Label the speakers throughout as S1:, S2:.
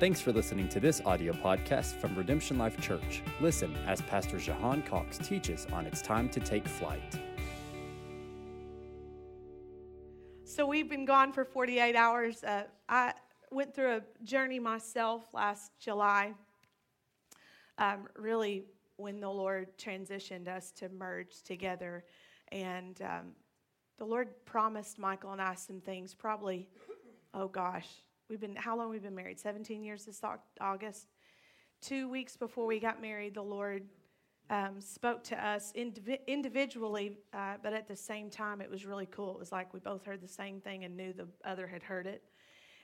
S1: Thanks for listening to this audio podcast from Redemption Life Church. Listen as Pastor Jihan Cox teaches on It's Time to Take Flight.
S2: So we've been gone for 48 hours. Uh, I went through a journey myself last July. Um, really, when the Lord transitioned us to merge together, and um, the Lord promised Michael and I some things. Probably, oh gosh, we've been how long we've been married? 17 years this August. Two weeks before we got married, the Lord um, spoke to us indiv- individually, uh, but at the same time, it was really cool. It was like we both heard the same thing and knew the other had heard it.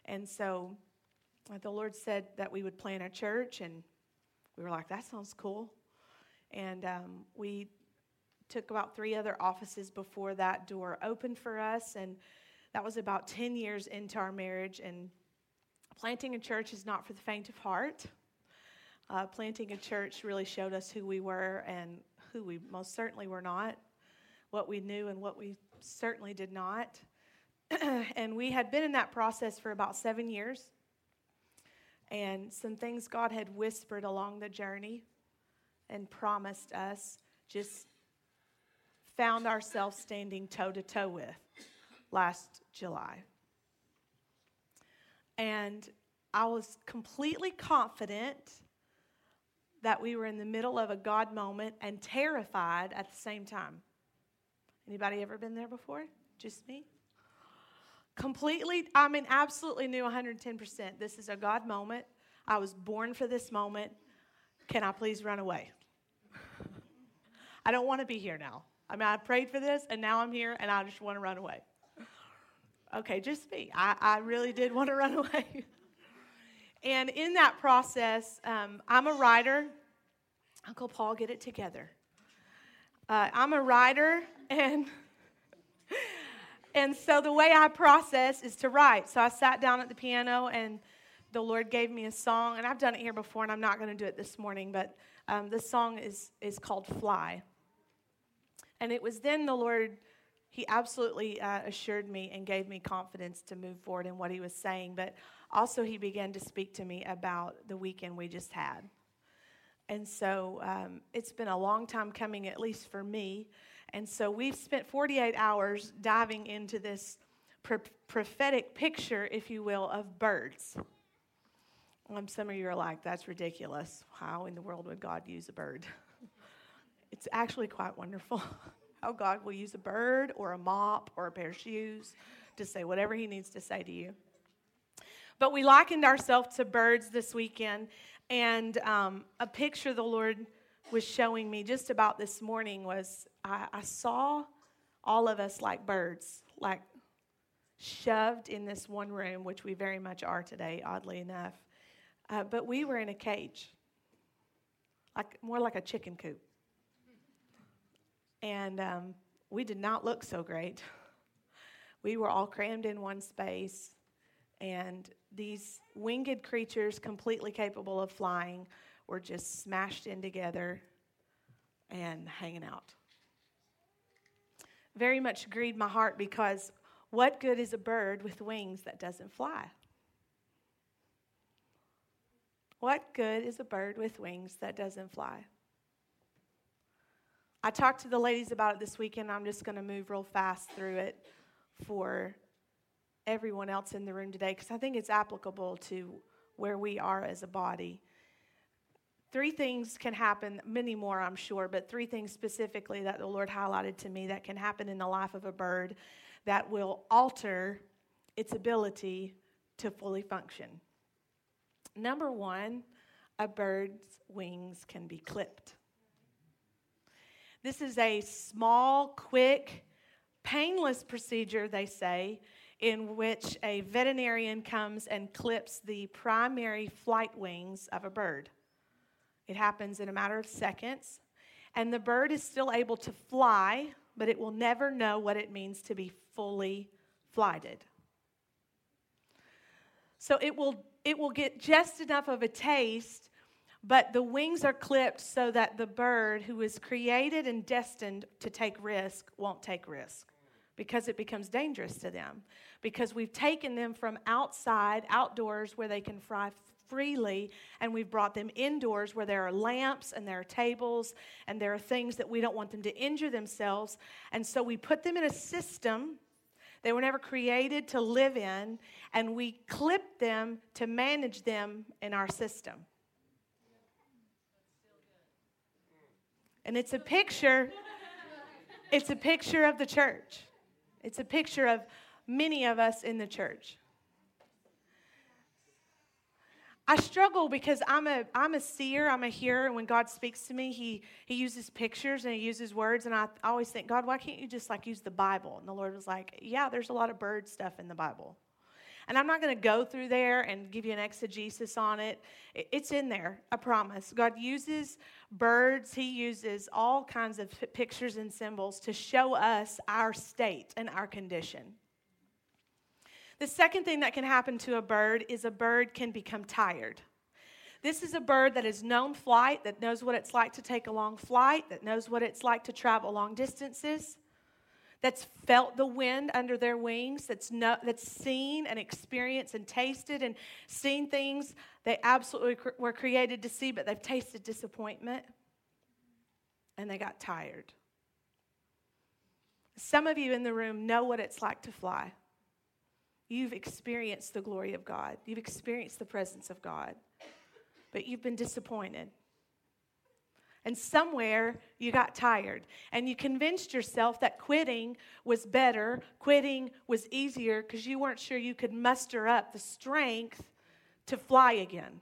S2: And so uh, the Lord said that we would plant a church, and we were like, that sounds cool. And um, we took about three other offices before that door opened for us. And that was about 10 years into our marriage. And planting a church is not for the faint of heart. Uh, planting a church really showed us who we were and who we most certainly were not, what we knew and what we certainly did not. and we had been in that process for about seven years. And some things God had whispered along the journey and promised us just found ourselves standing toe to toe with last July. And I was completely confident that we were in the middle of a God moment and terrified at the same time. Anybody ever been there before? Just me? Completely, I mean, absolutely knew 110%. This is a God moment. I was born for this moment. Can I please run away? I don't want to be here now. I mean, I prayed for this, and now I'm here, and I just want to run away. Okay, just me. I, I really did want to run away. And in that process, um, I'm a writer. Uncle Paul, get it together. Uh, I'm a writer, and and so the way I process is to write. So I sat down at the piano, and the Lord gave me a song, and I've done it here before, and I'm not going to do it this morning, but um, this song is is called "Fly." And it was then the Lord he absolutely uh, assured me and gave me confidence to move forward in what he was saying. But also, he began to speak to me about the weekend we just had. And so um, it's been a long time coming, at least for me. And so we've spent 48 hours diving into this pro- prophetic picture, if you will, of birds. Um, some of you are like, that's ridiculous. How in the world would God use a bird? it's actually quite wonderful. how God will use a bird or a mop or a pair of shoes to say whatever He needs to say to you. But we likened ourselves to birds this weekend, and um, a picture the Lord was showing me just about this morning was I, I saw all of us like birds, like shoved in this one room, which we very much are today, oddly enough. Uh, but we were in a cage, like more like a chicken coop and um, we did not look so great. We were all crammed in one space, and these winged creatures, completely capable of flying, were just smashed in together and hanging out. Very much grieved my heart because what good is a bird with wings that doesn't fly? What good is a bird with wings that doesn't fly? I talked to the ladies about it this weekend. I'm just going to move real fast through it for everyone else in the room today because I think it's applicable to where we are as a body. Three things can happen, many more, I'm sure, but three things specifically that the Lord highlighted to me that can happen in the life of a bird that will alter its ability to fully function. Number one, a bird's wings can be clipped. This is a small, quick, painless procedure, they say, in which a veterinarian comes and clips the primary flight wings of a bird. It happens in a matter of seconds, and the bird is still able to fly, but it will never know what it means to be fully flighted. So it will, it will get just enough of a taste but the wings are clipped so that the bird who is created and destined to take risk won't take risk because it becomes dangerous to them. Because we've taken them from outside, outdoors, where they can fly freely, and we've brought them indoors where there are lamps and there are tables and there are things that we don't want them to injure themselves. And so we put them in a system they were never created to live in, and we clip them to manage them in our system. And it's a picture, it's a picture of the church. It's a picture of many of us in the church. I struggle because I'm a I'm a seer, I'm a hearer, and when God speaks to me, he he uses pictures and he uses words, and I always think, God, why can't you just like use the Bible? And the Lord was like, Yeah, there's a lot of bird stuff in the Bible. And I'm not going to go through there and give you an exegesis on it. It's in there, I promise. God uses birds, He uses all kinds of pictures and symbols to show us our state and our condition. The second thing that can happen to a bird is a bird can become tired. This is a bird that has known flight, that knows what it's like to take a long flight, that knows what it's like to travel long distances, that's felt the wind under their wings, that's, no, that's seen and experienced and tasted and seen things they absolutely cr- were created to see, but they've tasted disappointment and they got tired. Some of you in the room know what it's like to fly. You've experienced the glory of God, you've experienced the presence of God, but you've been disappointed. And somewhere you got tired and you convinced yourself that quitting was better, quitting was easier because you weren't sure you could muster up the strength to fly again.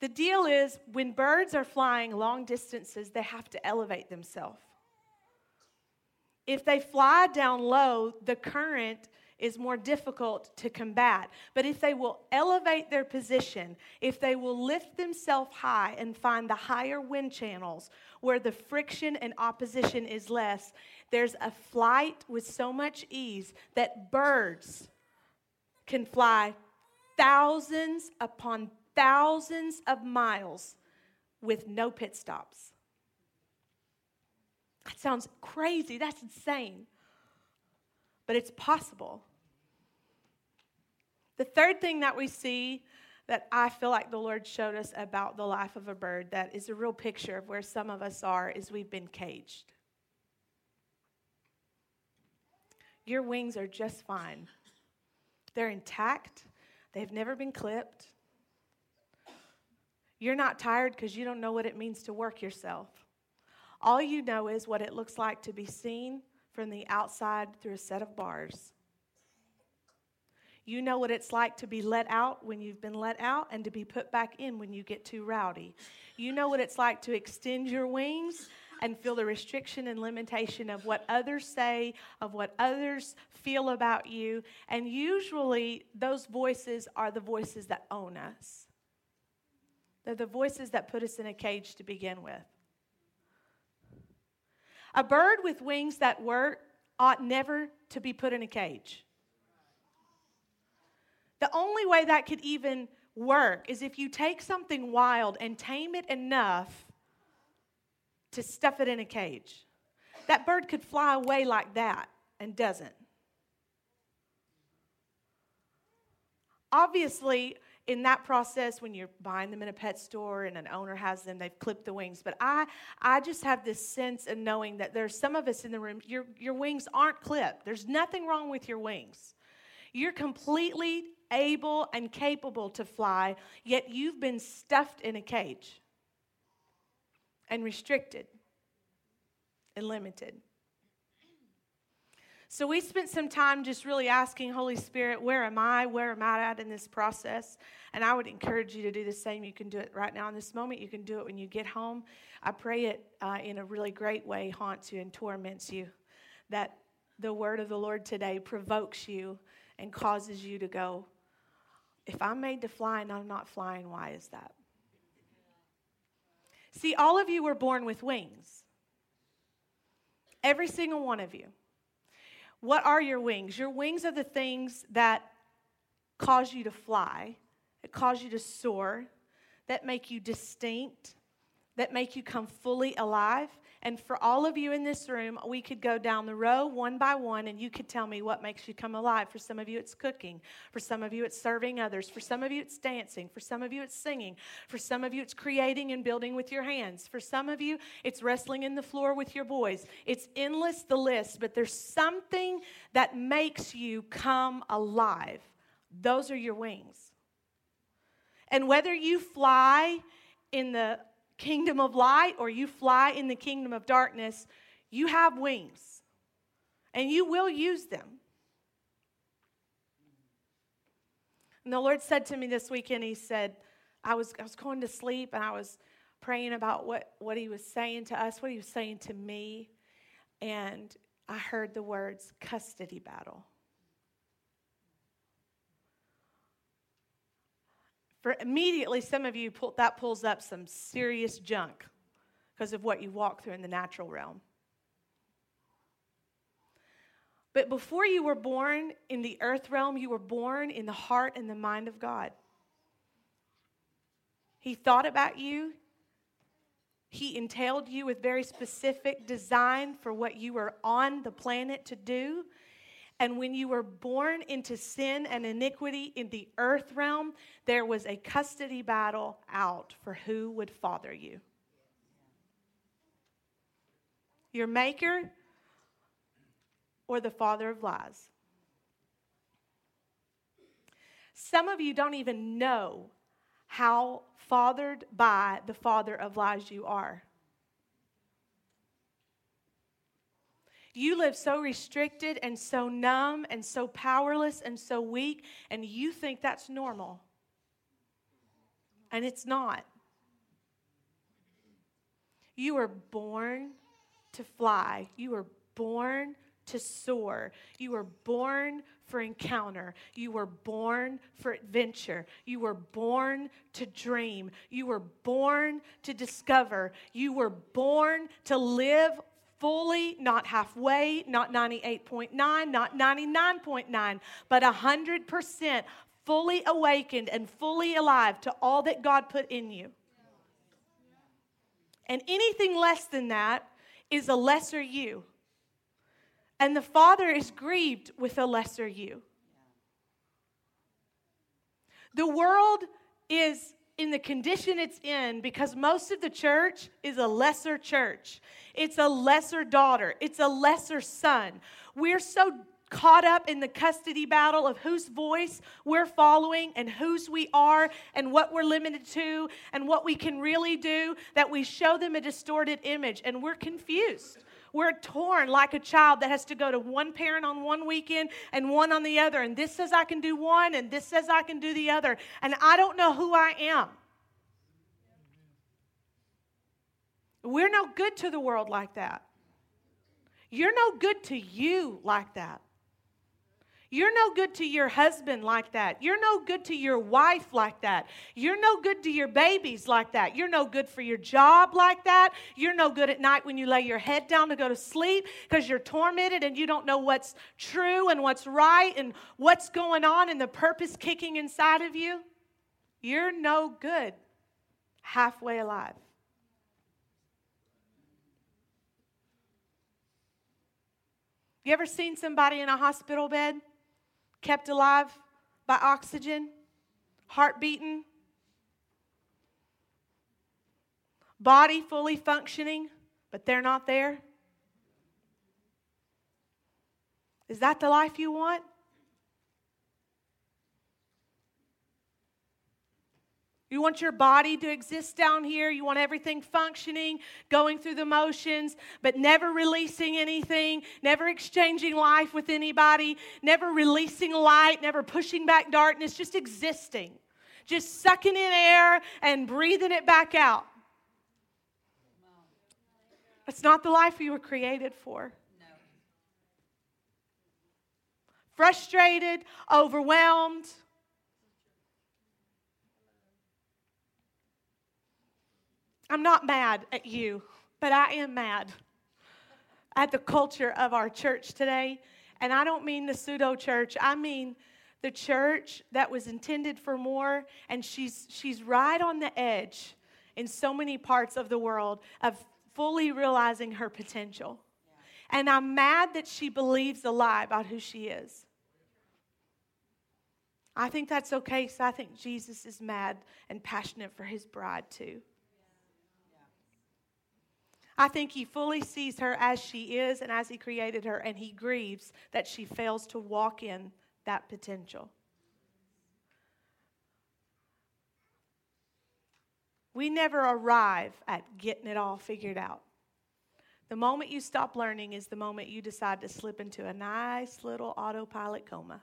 S2: The deal is when birds are flying long distances, they have to elevate themselves. If they fly down low, the current is more difficult to combat. But if they will elevate their position, if they will lift themselves high and find the higher wind channels where the friction and opposition is less, there's a flight with so much ease that birds can fly thousands upon thousands of miles with no pit stops. That sounds crazy. That's insane. But it's possible. The third thing that we see that I feel like the Lord showed us about the life of a bird that is a real picture of where some of us are is we've been caged. Your wings are just fine. They're intact. They've never been clipped. You're not tired because you don't know what it means to work yourself. All you know is what it looks like to be seen from the outside through a set of bars. You know what it's like to be let out when you've been let out and to be put back in when you get too rowdy. You know what it's like to extend your wings and feel the restriction and limitation of what others say, of what others feel about you. And usually, those voices are the voices that own us. They're the voices that put us in a cage to begin with. A bird with wings that work ought never to be put in a cage. The only way that could even work is if you take something wild and tame it enough to stuff it in a cage. That bird could fly away like that and doesn't. Obviously, in that process when you're buying them in a pet store and an owner has them they've clipped the wings but i i just have this sense of knowing that there's some of us in the room your your wings aren't clipped there's nothing wrong with your wings you're completely able and capable to fly yet you've been stuffed in a cage and restricted and limited so we spent some time just really asking Holy Spirit, where am I? Where am I at in this process? And I would encourage you to do the same. You can do it right now in this moment. You can do it when you get home. I pray it uh, in a really great way haunts you and torments you. That the word of the Lord today provokes you and causes you to go, if I'm made to fly and I'm not flying, why is that? See, all of you were born with wings. Every single one of you. What are your wings? Your wings are the things that cause you to fly, that cause you to soar, that make you distinct, that make you come fully alive And for all of you in this room, we could go down the row one by one and you could tell me what makes you come alive. For some of you, it's cooking. For some of you, it's serving others. For some of you, it's dancing. For some of you, it's singing. For some of you, it's creating and building with your hands. For some of you, it's wrestling in the floor with your boys. It's endless, the list, but there's something that makes you come alive. Those are your wings. And whether you fly in the kingdom of light or you fly in the kingdom of darkness, you have wings and you will use them. And the Lord said to me this weekend, He said, I was, I was going to sleep and I was praying about what, what He was saying to us, what He was saying to me. And I heard the words custody battle. For immediately, some of you, pull, that pulls up some serious junk because of what you walk through in the natural realm. But before you were born in the earth realm, you were born in the heart and the mind of God. He thought about you. He entailed you with very specific design for what you were on the planet to do. And when you were born into sin and iniquity in the earth realm, there was a custody battle out for who would father you. Your maker or the father of lies. Some of you don't even know how fathered by the father of lies you are. You live so restricted and so numb and so powerless and so weak, and you think that's normal. And it's not. You were born to fly, you were born to soar, you were born for encounter. You were born for adventure. You were born to dream. You were born to discover. You were born to live fully, not halfway, not 98.9, not 99.9, but 100% fully awakened and fully alive to all that God put in you. And anything less than that is a lesser you. And the Father is grieved with a lesser you. The world is in the condition it's in because most of the church is a lesser church. It's a lesser daughter. It's a lesser son. We're so caught up in the custody battle of whose voice we're following and whose we are and what we're limited to and what we can really do that we show them a distorted image and we're confused. We're torn like a child that has to go to one parent on one weekend and one on the other. And this says I can do one, and this says I can do the other. And I don't know who I am. We're no good to the world like that. You're no good to you like that. You're no good to your husband like that. You're no good to your wife like that. You're no good to your babies like that. You're no good for your job like that. You're no good at night when you lay your head down to go to sleep because you're tormented and you don't know what's true and what's right and what's going on and the purpose kicking inside of you. You're no good halfway alive. You ever seen somebody in a hospital bed? Kept alive by oxygen, heart beating, body fully functioning, but they're not there? Is that the life you want? You want your body to exist down here. You want everything functioning, going through the motions, but never releasing anything, never exchanging life with anybody, never releasing light, never pushing back darkness, just existing, just sucking in air and breathing it back out. That's not the life you were created for. Frustrated, overwhelmed I'm not mad at you, but I am mad at the culture of our church today. And I don't mean the pseudo church, I mean the church that was intended for more, and she's, she's right on the edge in so many parts of the world of fully realizing her potential. And I'm mad that she believes a lie about who she is. I think that's okay because I think Jesus is mad and passionate for his bride too. I think he fully sees her as she is and as he created her, and he grieves that she fails to walk in that potential. We never arrive at getting it all figured out. The moment you stop learning is the moment you decide to slip into a nice little autopilot coma.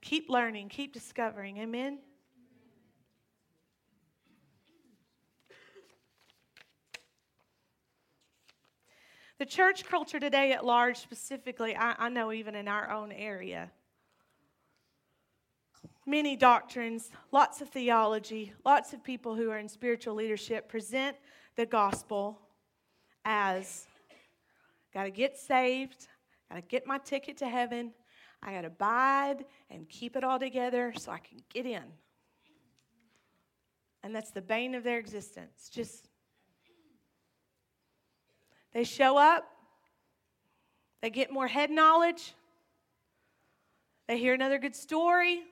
S2: Keep learning, keep discovering. Amen. The church culture today at large, specifically, I, I, know even in our own area, many doctrines, lots of theology, lots of people who are in spiritual leadership present the gospel as got to get saved, got to get my ticket to heaven, I got to abide and keep it all together so I can get in. And that's the bane of their existence. Just they show up, they get more head knowledge, they hear another good story,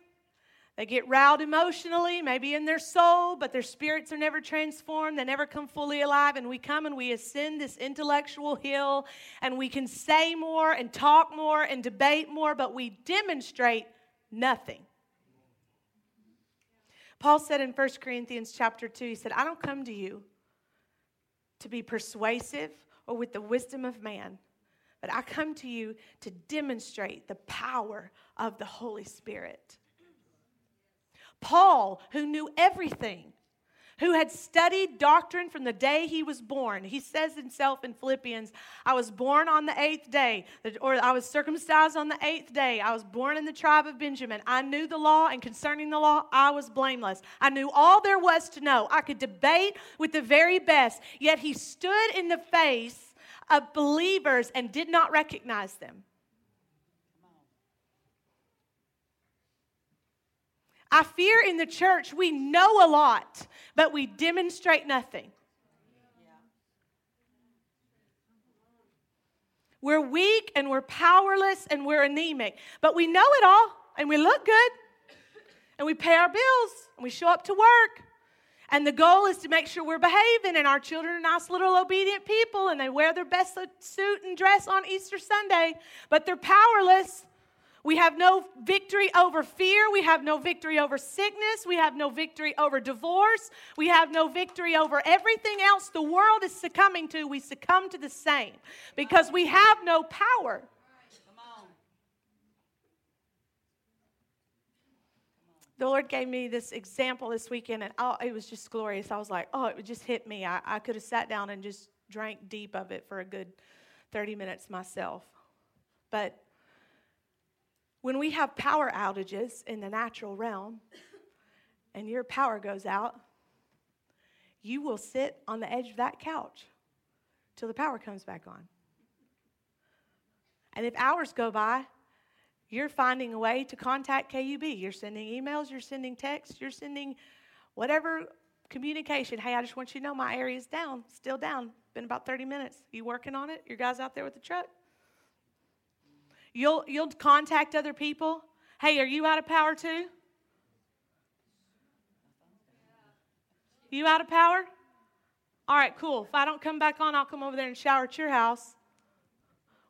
S2: they get riled emotionally, maybe in their soul, but their spirits are never transformed. They never come fully alive. And we come and we ascend this intellectual hill, and we can say more and talk more and debate more, but we demonstrate nothing. Paul said in 1 Corinthians chapter 2, he said, I don't come to you to be persuasive or with the wisdom of man, but I come to you to demonstrate the power of the Holy Spirit. Paul, who knew everything, who had studied doctrine from the day he was born. He says himself in Philippians, I was born on the eighth day, or I was circumcised on the eighth day. I was born in the tribe of Benjamin. I knew the law, and concerning the law, I was blameless. I knew all there was to know. I could debate with the very best, yet he stood in the face of believers and did not recognize them. I fear in the church we know a lot, but we demonstrate nothing. We're weak and we're powerless and we're anemic, but we know it all and we look good and we pay our bills and we show up to work. And the goal is to make sure we're behaving and our children are nice little obedient people and they wear their best suit and dress on Easter Sunday, but they're powerless we have no victory over fear. We have no victory over sickness. We have no victory over divorce. We have no victory over everything else the world is succumbing to. We succumb to the same because we have no power. the Lord gave me this example this weekend, and oh, it was just glorious. I was like, oh, it just hit me. I, I could have sat down and just drank deep of it for a good 30 minutes myself. But when we have power outages in the natural realm and your power goes out, you will sit on the edge of that couch till the power comes back on. And if hours go by, you're finding a way to contact KUB. You're sending emails, you're sending texts, you're sending whatever communication. Hey, I just want you to know my area's down, still down. Been about 30 minutes. You working on it? Your guys out there with the truck? You'll, you'll contact other people. Hey, are you out of power too? You out of power? All right, cool. If I don't come back on, I'll come over there and shower at your house.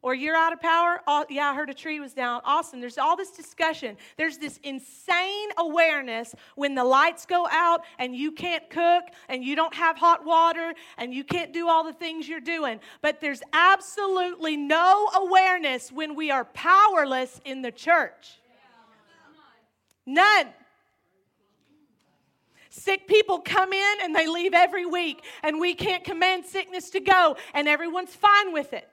S2: Or you're out of power. Oh, yeah, I heard a tree was down. Awesome. There's all this discussion. There's this insane awareness when the lights go out and you can't cook and you don't have hot water and you can't do all the things you're doing. But there's absolutely no awareness when we are powerless in the church. None. Sick people come in and they leave every week, and we can't command sickness to go, and everyone's fine with it.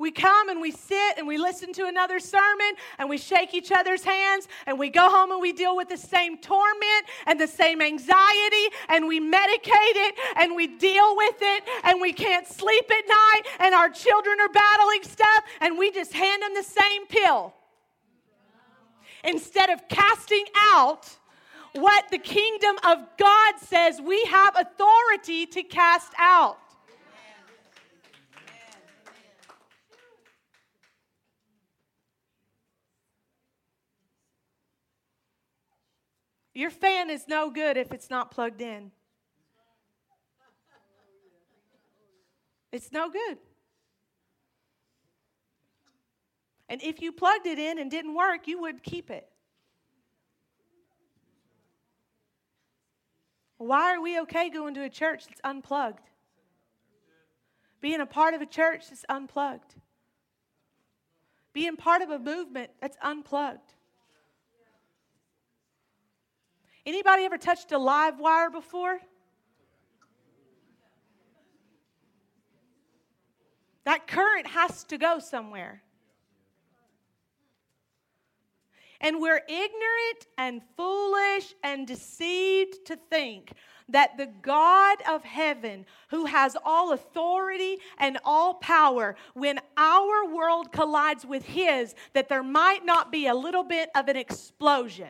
S2: We come and we sit and we listen to another sermon and we shake each other's hands and we go home and we deal with the same torment and the same anxiety and we medicate it and we deal with it and we can't sleep at night and our children are battling stuff and we just hand them the same pill. instead of casting out what the kingdom of God says we have authority to cast out. Your fan is no good if it's not plugged in. It's no good. And if you plugged it in and didn't work, you would keep it. Why are we okay going to a church that's unplugged? Being a part of a church that's unplugged. Being part of a movement that's unplugged. Anybody ever touched a live wire before? That current has to go somewhere. And we're ignorant and foolish and deceived to think that the God of heaven, who has all authority and all power, when our world collides with his, that there might not be a little bit of an explosion.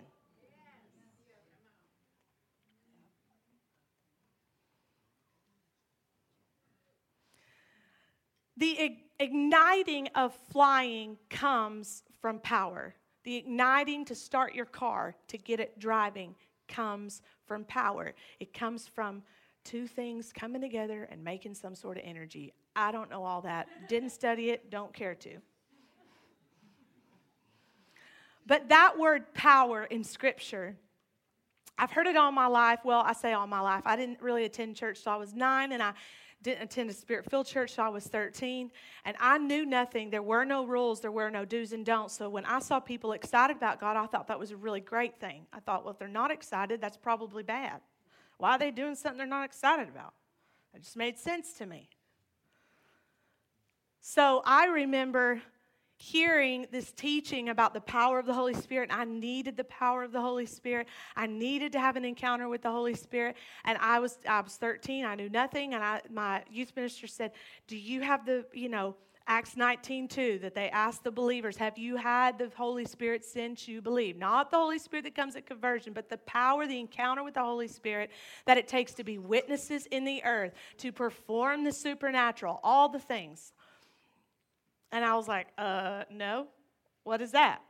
S2: The igniting of flying comes from power. The igniting to start your car, to get it driving, comes from power. It comes from two things coming together and making some sort of energy. I don't know all that. Didn't study it, don't care to. But that word power in Scripture, I've heard it all my life. Well, I say all my life. I didn't really attend church till I was nine, and I didn't attend a spirit filled church till I was 13, and I knew nothing. There were no rules, there were no do's and don'ts. So when I saw people excited about God, I thought that was a really great thing. I thought, well, if they're not excited, that's probably bad. Why are they doing something they're not excited about? It just made sense to me. So I remember hearing this teaching about the power of the Holy Spirit. I needed the power of the Holy Spirit. I needed to have an encounter with the Holy Spirit. And I was I was 13. I knew nothing. And I, my youth minister said, "Do you have the you know?" Acts 19, 2, that they asked the believers, Have you had the Holy Spirit since you believe? Not the Holy Spirit that comes at conversion, but the power, the encounter with the Holy Spirit that it takes to be witnesses in the earth, to perform the supernatural, all the things. And I was like, uh, no. What is that?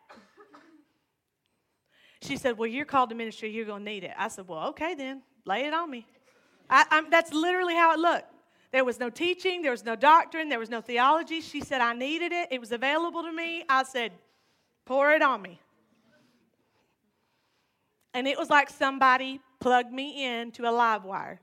S2: She said, Well, you're called to ministry. You're going to need it. I said, Well, okay, then. Lay it on me. I, that's literally how it looked. There was no teaching, there was no doctrine, there was no theology. She said, I needed it. It was available to me. I said, Pour it on me. And it was like somebody plugged me into a live wire.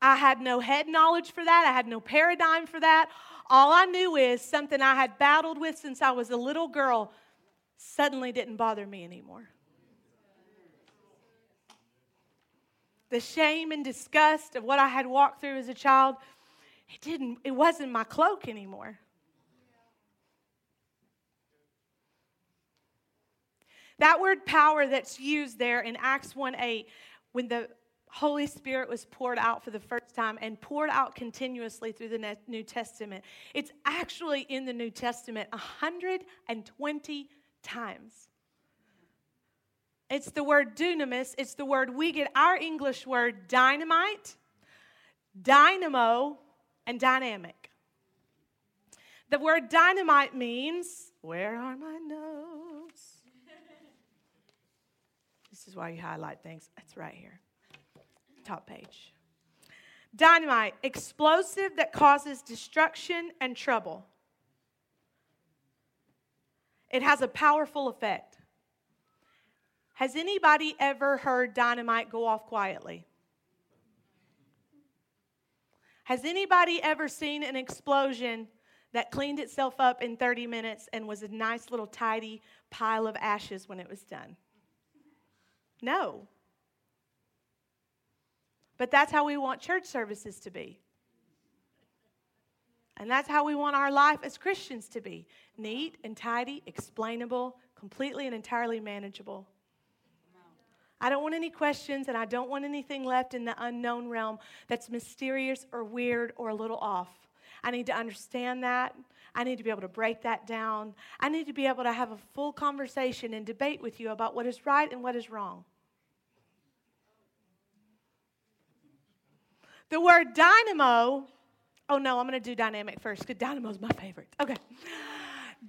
S2: I had no head knowledge for that. I had no paradigm for that. All I knew is something I had battled with since I was a little girl suddenly didn't bother me anymore. The shame and disgust of what I had walked through as a child, it didn't it wasn't my cloak anymore. That word power that's used there in Acts 1 8, when the Holy Spirit was poured out for the first time and poured out continuously through the New Testament. It's actually in the New Testament 120 times. It's the word dunamis, it's the word we get our English word dynamite, dynamo, and dynamic. The word dynamite means, where are my notes? this is why you highlight things. It's right here top page. Dynamite, explosive that causes destruction and trouble. It has a powerful effect. Has anybody ever heard dynamite go off quietly? Has anybody ever seen an explosion that cleaned itself up in 30 minutes and was a nice little tidy pile of ashes when it was done? No. But that's how we want church services to be. And that's how we want our life as Christians to be neat and tidy, explainable, completely and entirely manageable. I don't want any questions and I don't want anything left in the unknown realm that's mysterious or weird or a little off. I need to understand that. I need to be able to break that down. I need to be able to have a full conversation and debate with you about what is right and what is wrong. The word dynamo, oh no, I'm going to do dynamic first because dynamo is my favorite. Okay.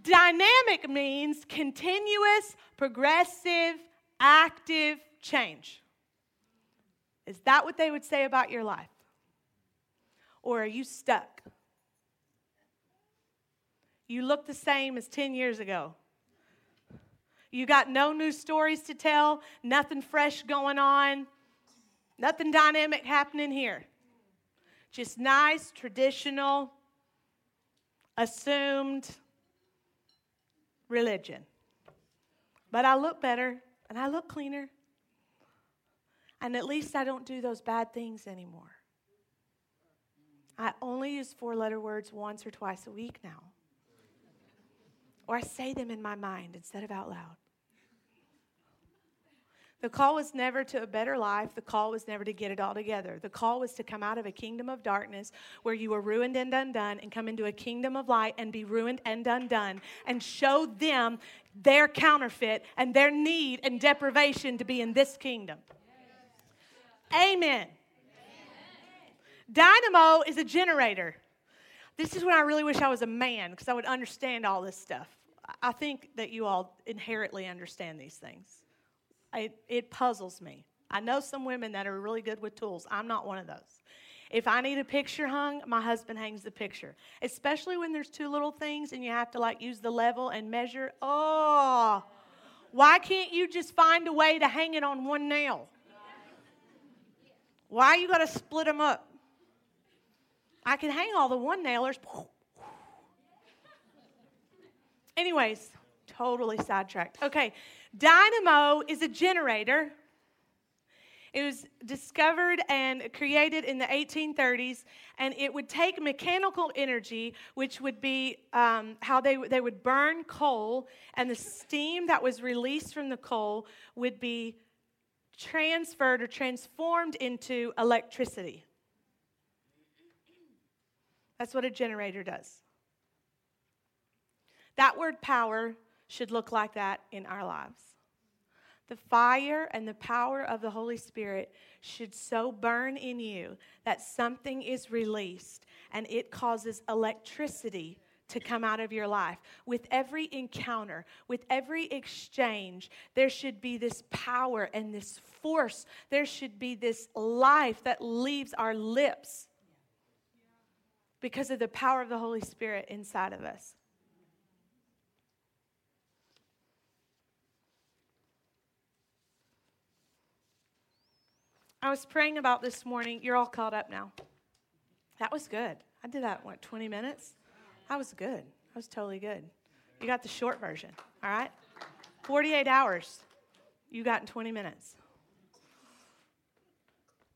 S2: Dynamic means continuous, progressive, active change. Is that what they would say about your life? Or are you stuck? You look the same as 10 years ago. You got no new stories to tell, nothing fresh going on, nothing dynamic happening here. Just nice, traditional, assumed religion. But I look better and I look cleaner. And at least I don't do those bad things anymore. I only use four letter words once or twice a week now. Or I say them in my mind instead of out loud. The call was never to a better life. The call was never to get it all together. The call was to come out of a kingdom of darkness where you were ruined and undone and come into a kingdom of light and be ruined and undone and show them their counterfeit and their need and deprivation to be in this kingdom. Amen. Dynamo is a generator. This is when I really wish I was a man because I would understand all this stuff. I think that you all inherently understand these things. It, it puzzles me. I know some women that are really good with tools. I'm not one of those. If I need a picture hung, my husband hangs the picture. Especially when there's two little things and you have to like use the level and measure. Oh, why can't you just find a way to hang it on one nail? Why you got to split them up? I can hang all the one nailers. Anyways, totally sidetracked. Okay, dynamo is a generator. It was discovered and created in the 1830s, and it would take mechanical energy, which would be um, how they, they would burn coal, and the steam that was released from the coal would be transferred or transformed into electricity. That's what a generator does. That word power should look like that in our lives. The fire and the power of the Holy Spirit should so burn in you that something is released and it causes electricity to come out of your life. With every encounter, with every exchange, there should be this power and this force. There should be this life that leaves our lips because of the power of the Holy Spirit inside of us. I was praying about this morning. You're all caught up now. That was good. I did that, what, 20 minutes? That was good. That was totally good. You got the short version, all right? 48 hours, you got in 20 minutes.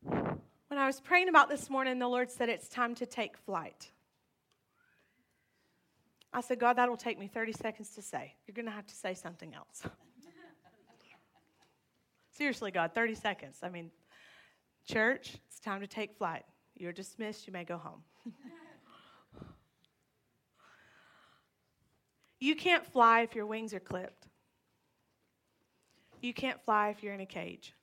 S2: When I was praying about this morning, the Lord said it's time to take flight. I said, God, that'll take me 30 seconds to say. You're going to have to say something else. Seriously, God, 30 seconds. I mean, church, it's time to take flight. You're dismissed. You may go home. you can't fly if your wings are clipped. You can't fly if you're in a cage.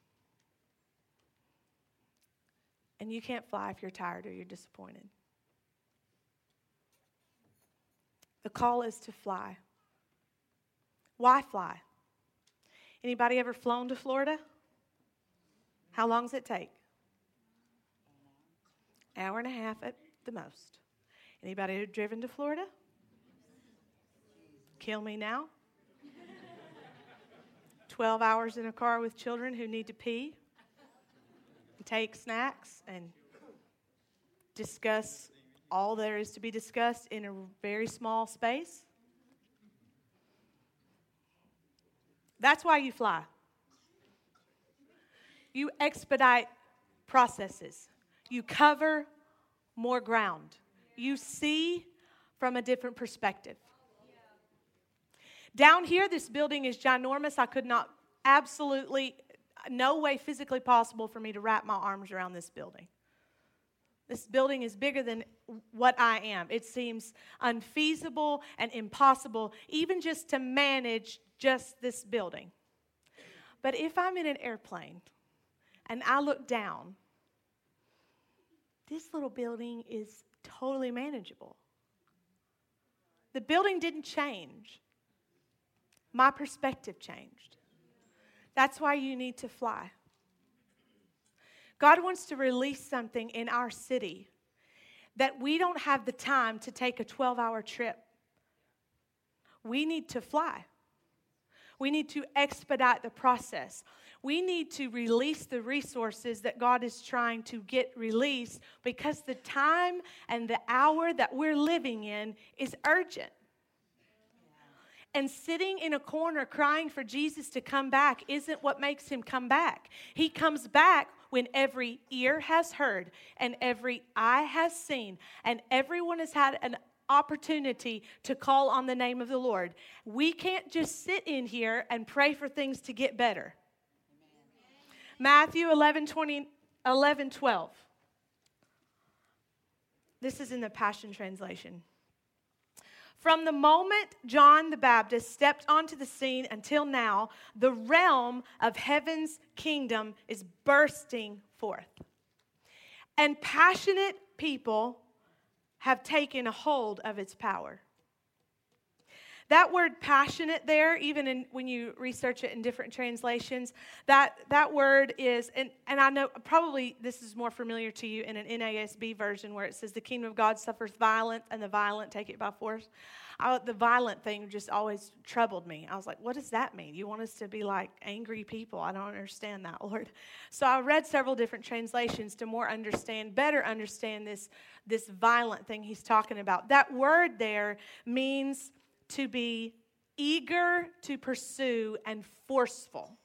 S2: And you can't fly if you're tired or you're disappointed. The call is to fly. Why fly? Anybody ever flown to Florida? How long does it take? Hour and a half at the most. Anybody who driven to Florida? Kill me now. 12 hours in a car with children who need to pee take snacks and discuss all there is to be discussed in a very small space. That's why you fly. You expedite processes, you cover more ground, you see from a different perspective. Down here, this building is ginormous. I could not absolutely no way physically possible for me to wrap my arms around this building. This building is bigger than what I am. It seems unfeasible and impossible, even just to manage just this building. But if I'm in an airplane and I look down, this little building is totally manageable. The building didn't change, my perspective changed. That's why you need to fly. God wants to release something in our city that we don't have the time to take a 12 hour trip. We need to fly. We need to expedite the process. We need to release the resources that God is trying to get released because the time and the hour that we're living in is urgent. And sitting in a corner crying for Jesus to come back isn't what makes him come back. He comes back when every ear has heard and every eye has seen and everyone has had an opportunity to call on the name of the Lord. We can't just sit in here and pray for things to get better. Matthew 11, 20, 11 12. This is in the Passion Translation. From the moment John the Baptist stepped onto the scene until now, the realm of heaven's kingdom is bursting forth. And passionate people have taken a hold of its power. That word passionate there, even in, when you research it in different translations, that, that word is, and, and I know probably this is more familiar to you in an NASB version where it says, The kingdom of God suffers violence, and the violent take it by force. I, the violent thing just always troubled me. I was like, what does that mean? You want us to be like angry people? I don't understand that, Lord. So I read several different translations to more understand, better understand this, this violent thing he's talking about. That word there means to be eager to pursue and forceful.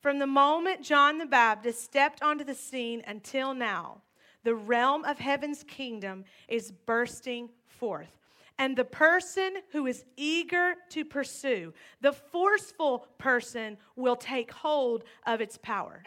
S2: From the moment John the Baptist stepped onto the scene until now, the realm of heaven's kingdom is bursting forth. And the person who is eager to pursue, the forceful person, will take hold of its power.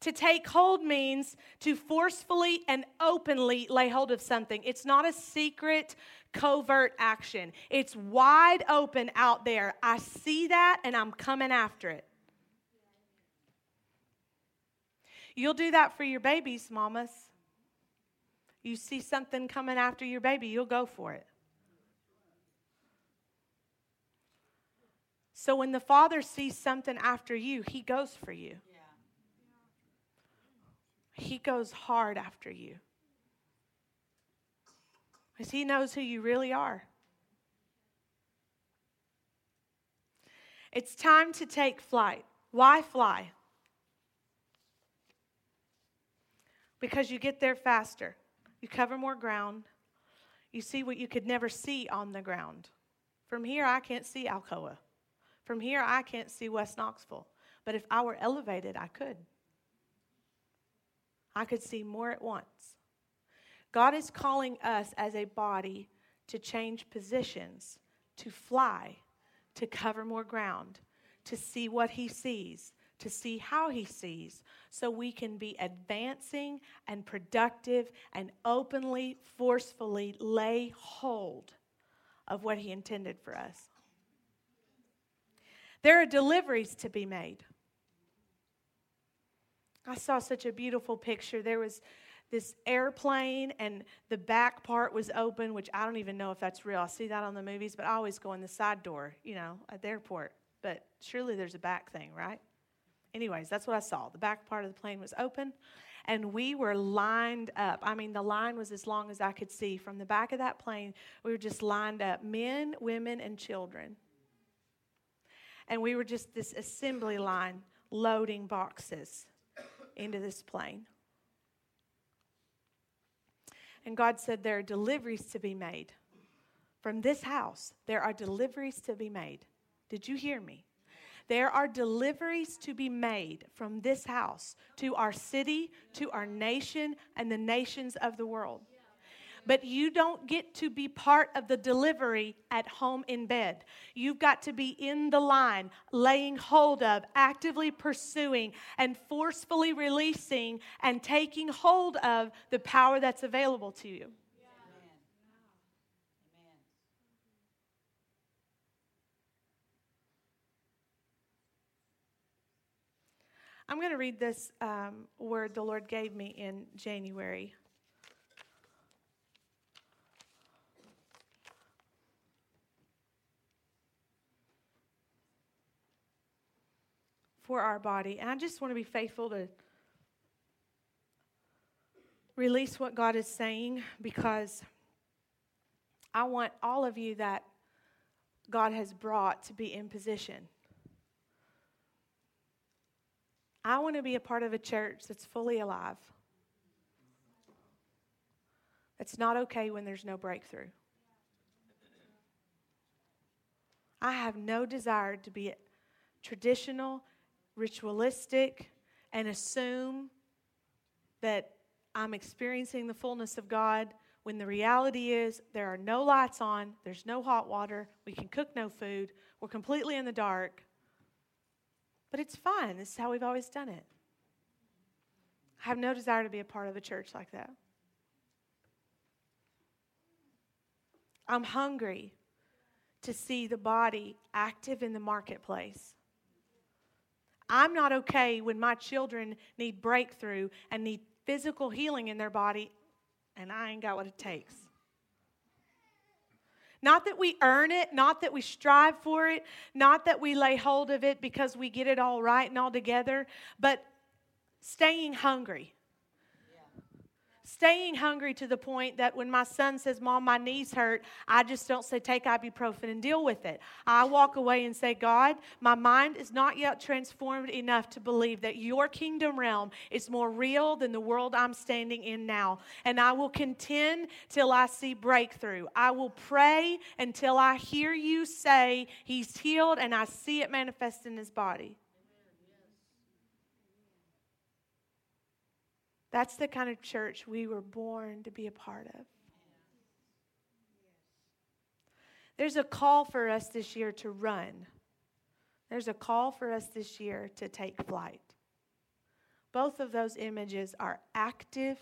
S2: To take hold means to forcefully and openly lay hold of something. It's not a secret, covert action, it's wide open out there. I see that and I'm coming after it. You'll do that for your babies, mamas. You see something coming after your baby, you'll go for it. So when the father sees something after you, he goes for you. He goes hard after you. Because he knows who you really are. It's time to take flight. Why fly? Because you get there faster, you cover more ground, you see what you could never see on the ground. From here, I can't see Alcoa. From here, I can't see West Knoxville. But if I were elevated, I could. I could see more at once. God is calling us as a body to change positions, to fly, to cover more ground, to see what He sees, to see how He sees, so we can be advancing and productive and openly, forcefully lay hold of what He intended for us. There are deliveries to be made. I saw such a beautiful picture. There was this airplane, and the back part was open, which I don't even know if that's real. I see that on the movies, but I always go in the side door, you know, at the airport. But surely there's a back thing, right? Anyways, that's what I saw. The back part of the plane was open, and we were lined up. I mean, the line was as long as I could see. From the back of that plane, we were just lined up men, women, and children. And we were just this assembly line loading boxes into this plane. And God said, There are deliveries to be made. From this house, there are deliveries to be made. Did you hear me? There are deliveries to be made from this house to our city, to our nation, and the nations of the world. But you don't get to be part of the delivery at home in bed. You've got to be in the line, laying hold of, actively pursuing, and forcefully releasing and taking hold of the power that's available to you. I'm going to read this um, word the Lord gave me in January. For our body. And I just want to be faithful to release what God is saying because I want all of you that God has brought to be in position. I want to be a part of a church that's fully alive. It's not okay when there's no breakthrough. I have no desire to be traditional, ritualistic, and assume that I'm experiencing the fullness of God when the reality is there are no lights on, there's no hot water, we can cook no food, we're completely in the dark. But it's fine. This is how we've always done it. I have no desire to be a part of a church like that. I'm hungry to see the body active in the marketplace. I'm not okay when my children need breakthrough and need physical healing in their body, and I ain't got what it takes. Not that we earn it, not that we strive for it, not that we lay hold of it because we get it all right and all together, but staying hungry staying hungry to the point that when my son says, Mom, my knees hurt, I just don't say, Take ibuprofen and deal with it. I walk away and say, God, my mind is not yet transformed enough to believe that your kingdom realm is more real than the world I'm standing in now. And I will contend till I see breakthrough. I will pray until I hear you say, He's healed, and I see it manifest in his body. That's the kind of church we were born to be a part of. There's a call for us this year to run. There's a call for us this year to take flight. Both of those images are active,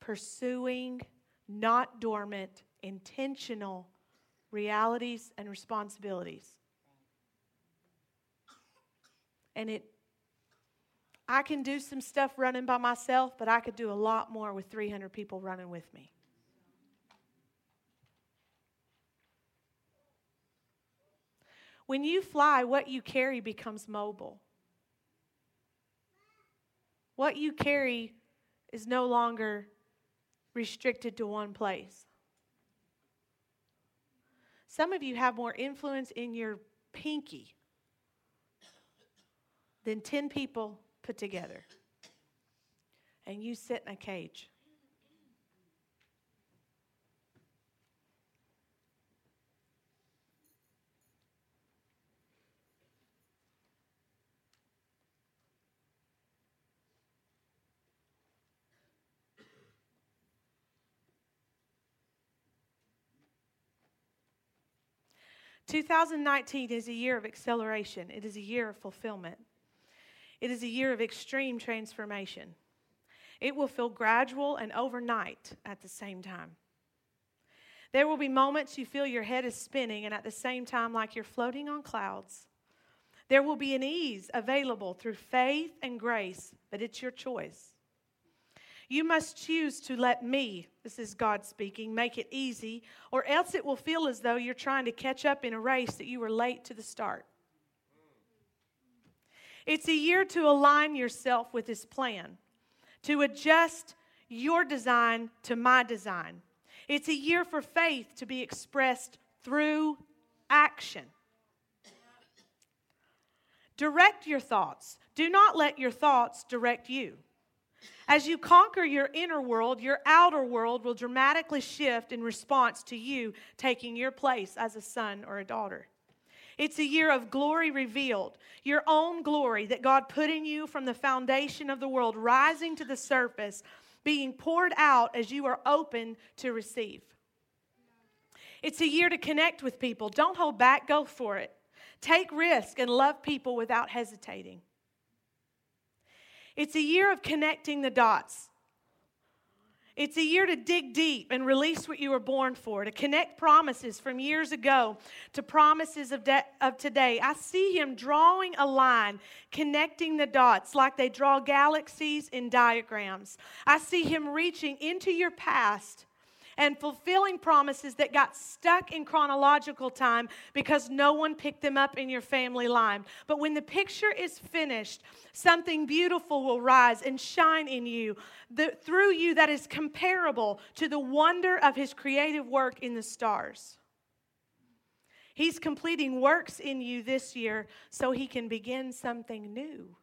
S2: pursuing, not dormant, intentional realities and responsibilities. And it I can do some stuff running by myself, but I could do a lot more with 300 people running with me. When you fly, what you carry becomes mobile. What you carry is no longer restricted to one place. Some of you have more influence in your pinky than 10 people put together. And you sit in a cage. Two thousand nineteen is a year of acceleration. It is a year of fulfillment. It is a year of extreme transformation. It will feel gradual and overnight at the same time. There will be moments you feel your head is spinning and at the same time like you're floating on clouds. There will be an ease available through faith and grace, but it's your choice. You must choose to let me, this is God speaking, make it easy, or else it will feel as though you're trying to catch up in a race that you were late to the start. It's a year to align yourself with His plan, to adjust your design to my design. It's a year for faith to be expressed through action. Direct your thoughts. Do not let your thoughts direct you. As you conquer your inner world, your outer world will dramatically shift in response to you taking your place as a son or a daughter. It's a year of glory revealed, your own glory that God put in you from the foundation of the world, rising to the surface being poured out as you are open to receive. It's a year to connect with people. Don't hold back, go for it. Take risk and love people without hesitating. It's a year of connecting the dots. It's a year to dig deep and release what you were born for, to connect promises from years ago to promises of, de- of today. I see him drawing a line, connecting the dots like they draw galaxies in diagrams. I see him reaching into your past and fulfilling promises that got stuck in chronological time because no one picked them up in your family line. But when the picture is finished, something beautiful will rise and shine in you, the, through you that is comparable to the wonder of his creative work in the stars. He's completing works in you this year so he can begin something new.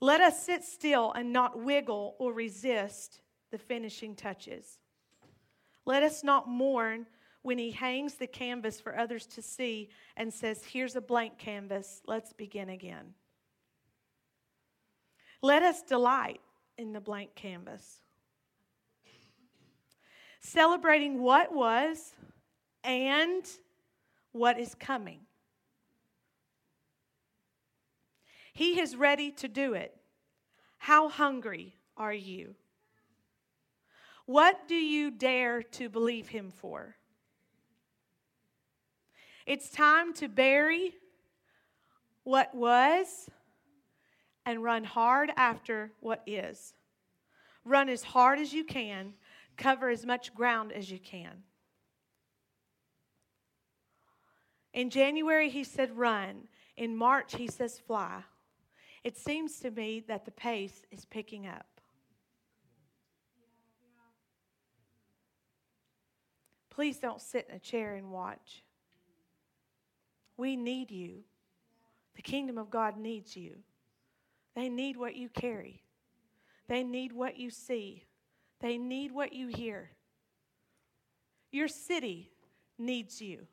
S2: Let us sit still and not wiggle or resist the finishing touches. Let us not mourn when he hangs the canvas for others to see and says, Here's a blank canvas, let's begin again. Let us delight in the blank canvas. Celebrating what was and what is coming. He is ready to do it. How hungry are you? What do you dare to believe Him for? It's time to bury what was and run hard after what is. Run as hard as you can, cover as much ground as you can. In January, he said run. In March, he says fly. It seems to me that the pace is picking up. Please don't sit in a chair and watch. We need you. The kingdom of God needs you. They need what you carry, they need what you see, they need what you hear. Your city needs you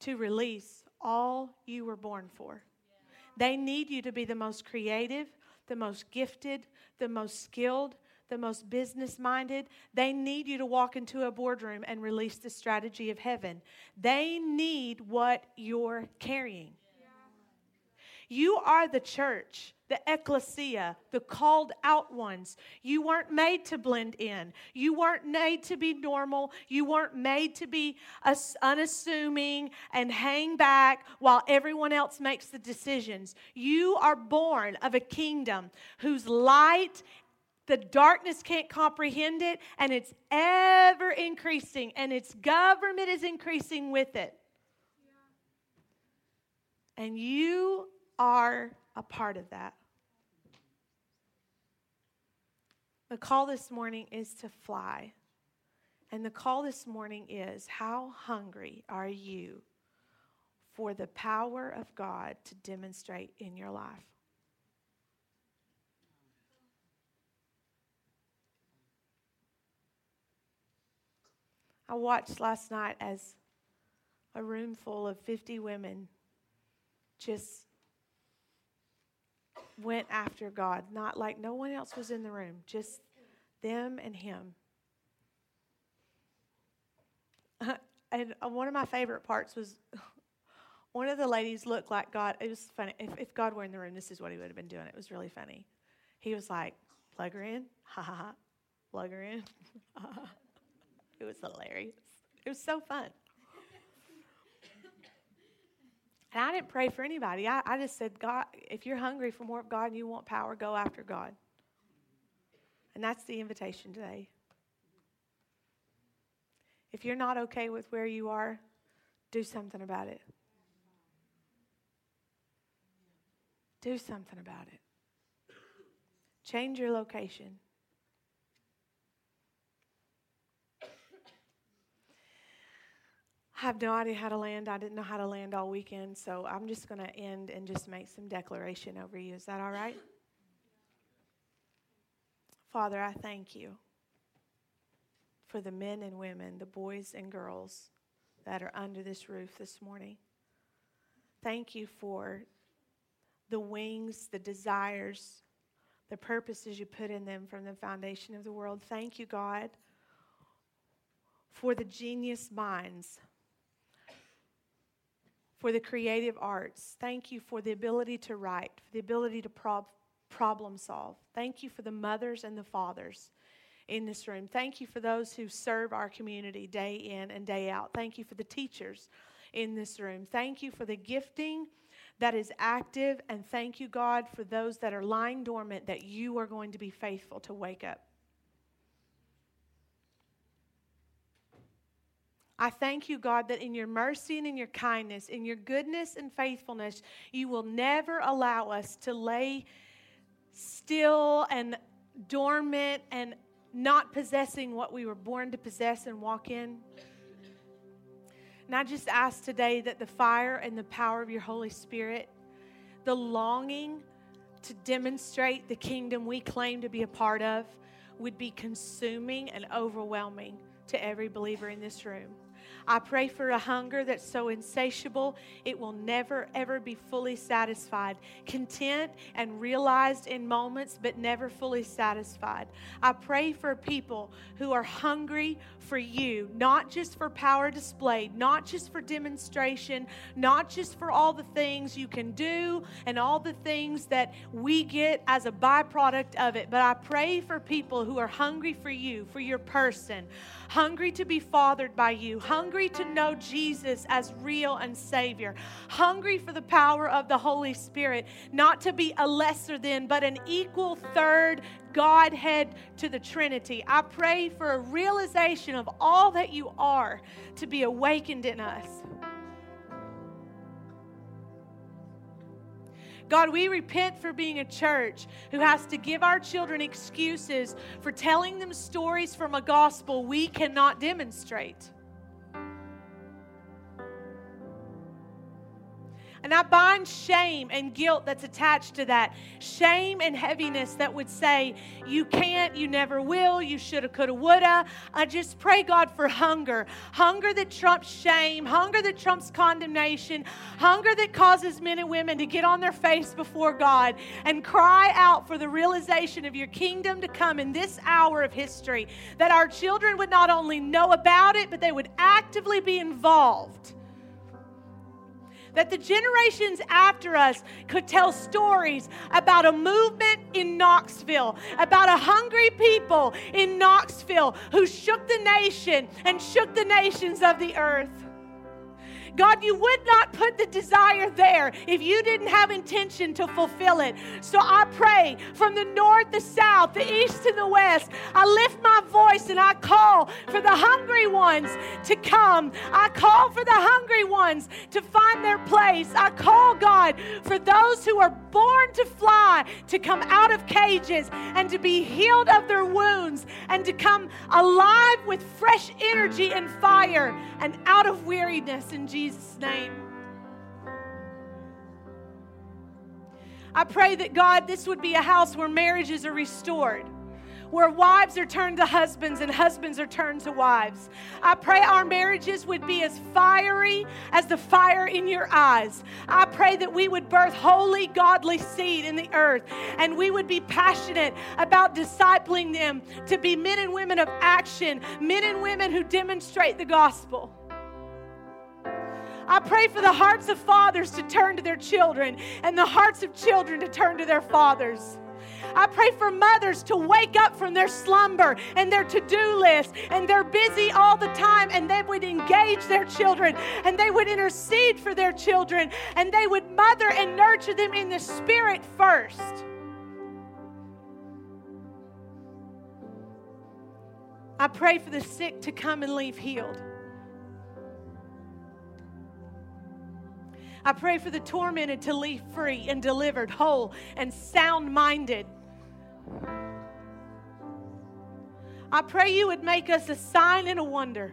S2: to release all you were born for. They need you to be the most creative, the most gifted, the most skilled, the most business minded. They need you to walk into a boardroom and release the strategy of heaven. They need what you're carrying. You are the church, the ecclesia, the called out ones. You weren't made to blend in. You weren't made to be normal. You weren't made to be unassuming and hang back while everyone else makes the decisions. You are born of a kingdom whose light the darkness can't comprehend it, and it's ever increasing, and its government is increasing with it. And you are a part of that. The call this morning is to fly. And the call this morning is how hungry are you for the power of God to demonstrate in your life? I watched last night as a room full of 50 women just went after God, not like no one else was in the room, just them and Him. and uh, one of my favorite parts was one of the ladies looked like God. It was funny. If, if God were in the room, this is what he would have been doing. It was really funny. He was like, plug her in, ha ha ha, plug her in. it was hilarious. It was so fun. And I didn't pray for anybody. I, I just said, God, if you're hungry for more of God and you want power, go after God. And that's the invitation today. If you're not okay with where you are, do something about it. Do something about it. Change your location. I have no idea how to land. I didn't know how to land all weekend, so I'm just going to end and just make some declaration over you. Is that all right? Father, I thank you for the men and women, the boys and girls that are under this roof this morning. Thank you for the wings, the desires, the purposes you put in them from the foundation of the world. Thank you, God, for the genius minds, for the creative arts. Thank you for the ability to write, for the ability to prob- problem solve. Thank you for the mothers and the fathers in this room. Thank you for those who serve our community day in and day out. Thank you for the teachers in this room. Thank you for the gifting that is active. And thank you, God, for those that are lying dormant, that you are going to be faithful to wake up. I thank you, God, that in your mercy and in your kindness, in your goodness and faithfulness, you will never allow us to lay still and dormant and not possessing what we were born to possess and walk in. And I just ask today that the fire and the power of your Holy Spirit, the longing to demonstrate the kingdom we claim to be a part of, would be consuming and overwhelming to every believer in this room. I pray for a hunger that's so insatiable, it will never, ever be fully satisfied. Content and realized in moments, but never fully satisfied. I pray for people who are hungry for you, not just for power displayed, not just for demonstration, not just for all the things you can do and all the things that we get as a byproduct of it, but I pray for people who are hungry for you, for your person hungry to be fathered by you, hungry to know Jesus as real and Savior, hungry for the power of the Holy Spirit, not to be a lesser than, but an equal third Godhead to the Trinity. I pray for a realization of all that you are to be awakened in us. God, we repent for being a church who has to give our children excuses for telling them stories from a gospel we cannot demonstrate. And I bind shame and guilt that's attached to that. Shame and heaviness that would say, you can't, you never will, you shoulda, coulda, woulda. I just pray, God, for hunger. Hunger that trumps shame, hunger that trumps condemnation, hunger that causes men and women to get on their face before God and cry out for the realization of your kingdom to come in this hour of history. That our children would not only know about it, but they would actively be involved that the generations after us could tell stories about a movement in Knoxville, about a hungry people in Knoxville who shook the nation and shook the nations of the earth. God, you would not put the desire there if you didn't have intention to fulfill it. So I pray from the north, the south, the east, and the west. I lift my voice and I call for the hungry ones to come. I call for the hungry ones to find their place. I call, God, for those who are born to fly to come out of cages and to be healed of their wounds and to come alive with fresh energy and fire and out of weariness in Jesus. Jesus' name. I pray that God, this would be a house where marriages are restored where wives are turned to husbands and husbands are turned to wives. I pray our marriages would be as fiery as the fire in your eyes. I pray that we would birth holy, godly seed in the earth and we would be passionate about discipling them to be men and women of action, men and women who demonstrate the gospel. I pray for the hearts of fathers to turn to their children and the hearts of children to turn to their fathers. I pray for mothers to wake up from their slumber and their to do list, and they're busy all the time, and they would engage their children, and they would intercede for their children, and they would mother and nurture them in the spirit first. I pray for the sick to come and leave healed. I pray for the tormented to leave free and delivered, whole and sound minded. I pray you would make us a sign and a wonder.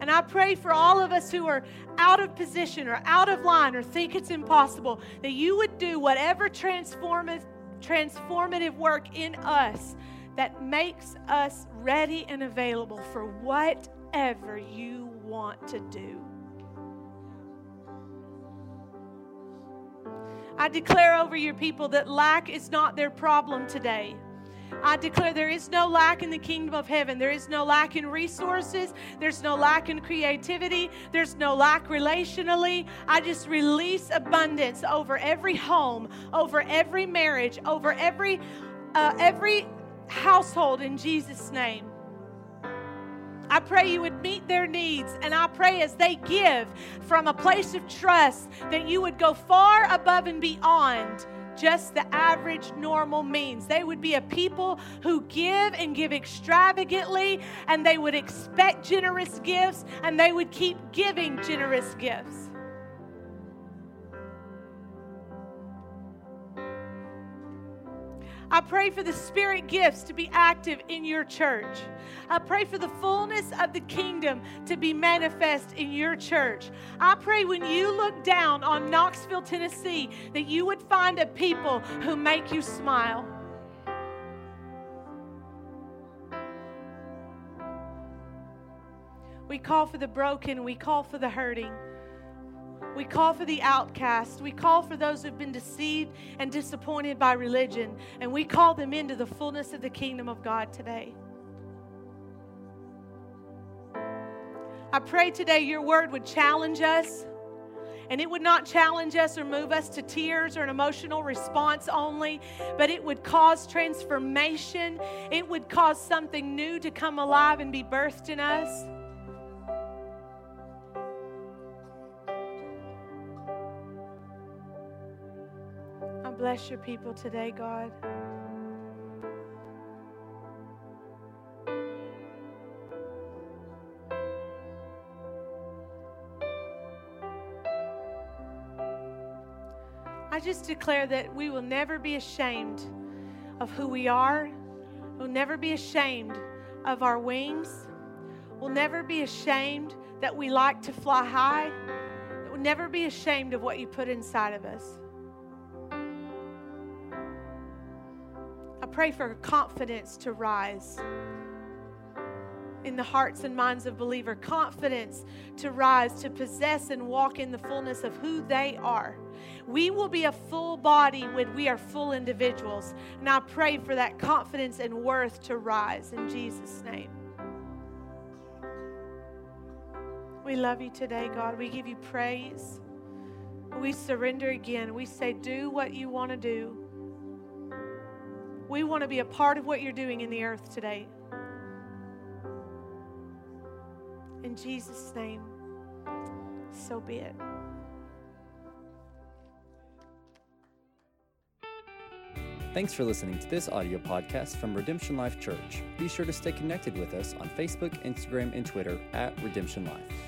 S2: And I pray for all of us who are out of position or out of line or think it's impossible that you would do whatever transformative, transformative work in us that makes us ready and available for whatever you want to do. I declare over your people that lack is not their problem today. I declare there is no lack in the kingdom of heaven. There is no lack in resources. There's no lack in creativity. There's no lack relationally. I just release abundance over every home, over every marriage, over every uh, every household in Jesus' name. I pray you would meet their needs. And I pray as they give from a place of trust that you would go far above and beyond just the average normal means. They would be a people who give and give extravagantly, and they would expect generous gifts, and they would keep giving generous gifts. I pray for the spirit gifts to be active in your church. I pray for the fullness of the kingdom to be manifest in your church. I pray when you look down on Knoxville, Tennessee, that you would find a people who make you smile. We call for the broken, we call for the hurting. We call for the outcast. We call for those who've been deceived and disappointed by religion. And we call them into the fullness of the kingdom of God today. I pray today your word would challenge us. And it would not challenge us or move us to tears or an emotional response only, but it would cause transformation. It would cause something new to come alive and be birthed in us. Bless your people today, God. I just declare that we will never be ashamed of who we are. We'll never be ashamed of our wings. We'll never be ashamed that we like to fly high. We'll never be ashamed of what you put inside of us. Pray for confidence to rise in the hearts and minds of believer confidence to rise to possess and walk in the fullness of who they are. We will be a full body when we are full individuals and i pray for that confidence and worth to rise in jesus name. We love you today god. We give you praise. We surrender again. We say do what you want to do we want to be a part of what you're doing in the earth today. In Jesus' name, so be it.
S1: Thanks for listening to this audio podcast from Redemption Life Church. Be sure to stay connected with us on Facebook, Instagram, and Twitter at Redemption Life.